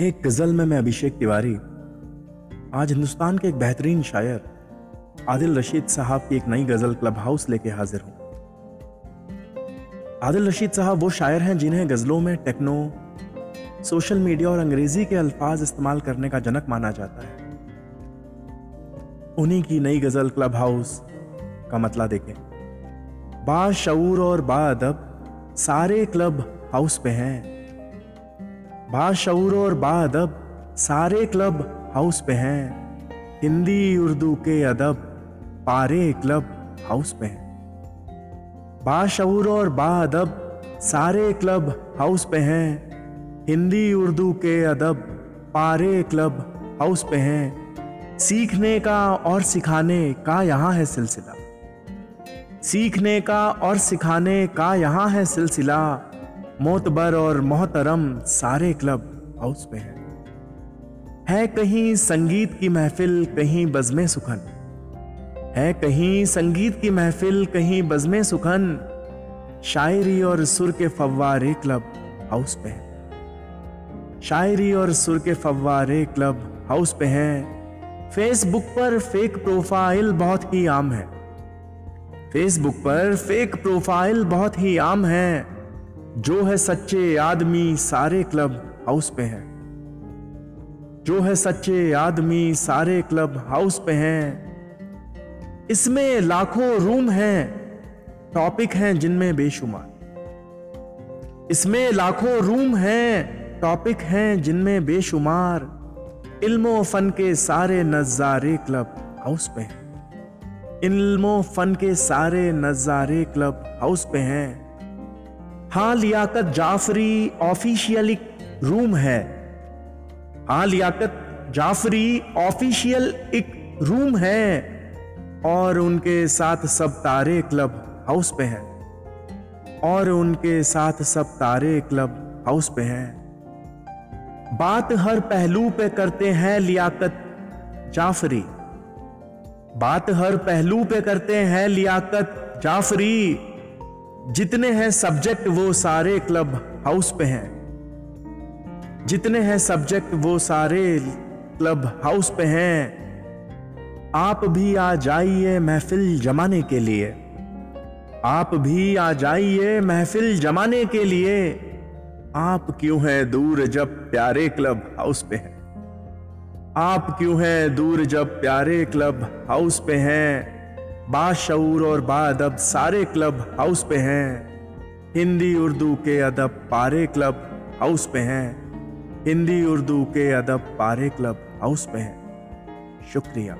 एक गज़ल में मैं अभिषेक तिवारी, आज हिंदुस्तान के एक बेहतरीन शायर, आदिल रशीद साहब की एक नई गज़ल क्लब हाउस लेके हाजिर हूँ। आदिल रशीद साहब वो शायर हैं जिन्हें गजलों में टेक्नो, सोशल मीडिया और अंग्रेज़ी के अल्फाज इस्तेमाल करने का जनक माना जाता है। उन्हीं की नई गज़ल क्लब हाउस का मतला देखें। बाशऊर और बाअदब सारे क्लब हाउस पे हैं। बाशऊर और बाअदब सारे क्लब हाउस पे हैं। हिंदी, उर्दू के अदब, पारे क्लब हाउस पे हैं। बाशऊर और बाअदब सारे क्लब हाउस पे हैं। हिंदी, उर्दू के अदब, पारे क्लब हाउस पे हैं। सीखने का और सिखाने का यहाँ है सिलसिला। सीखने का और सिखाने का यहाँ है सिलसिला। मोतबर और मोहतरम सारे क्लब हाउस पे हैं। है कहीं संगीत की महफिल, कहीं बज़मे सुखन। है कहीं संगीत की महफिल, कहीं बज़मे सुखन। शायरी और सुर के फव्वारे क्लब हाउस पे हैं। शायरी और सुर के फव्वारे क्लब हाउस पे हैं। फेसबुक पर फेक प्रोफ़ाइल बहुत ही आम है। फेसबुक पर फेक प्रोफ़ाइल बहुत ही आम है। जो है सच्चे आदमी सारे क्लब हाउस पे हैं। जो है सच्चे आदमी सारे क्लब हाउस पे हैं। इसमें लाखों रूम हैं, टॉपिक हैं जिनमें बेशुमार। इसमें लाखों रूम हैं, टॉपिक हैं जिनमें बेशुमार। इल्मो फन के सारे नज़ारे क्लब हाउस पे हैं। इल्मो फन के सारे नज़ारे क्लब हाउस पे हैं। हाँ लियाकत जाफरी ऑफिशियल रूम है। हाँ लियाकत जाफरी ऑफिशियल एक रूम है और उनके साथ सब तारे क्लब हाउस पे हैं। और उनके साथ सब तारे क्लब हाउस पे हैं। बात हर पहलू पे करते हैं लियाकत जाफरी। बात हर पहलू पे करते हैं लियाकत जाफरी। जितने हैं सब्जेक्ट वो सारे क्लब हाउस पे हैं। जितने हैं सब्जेक्ट वो सारे क्लब हाउस पे हैं। आप भी आ जाइए महफिल जमाने के लिए। आप भी आ जाइए महफिल जमाने के लिए। आप क्यों हैं दूर जब प्यारे क्लब हाउस पे हैं? आप क्यों हैं दूर जब प्यारे क्लब हाउस पे हैं? बाशऊर और बादब सारे क्लब हाउस पे हैं। हिंदी, उर्दू के अदब पारे क्लब हाउस पे हैं। हिंदी, उर्दू के अदब पारे क्लब हाउस पे हैं। शुक्रिया।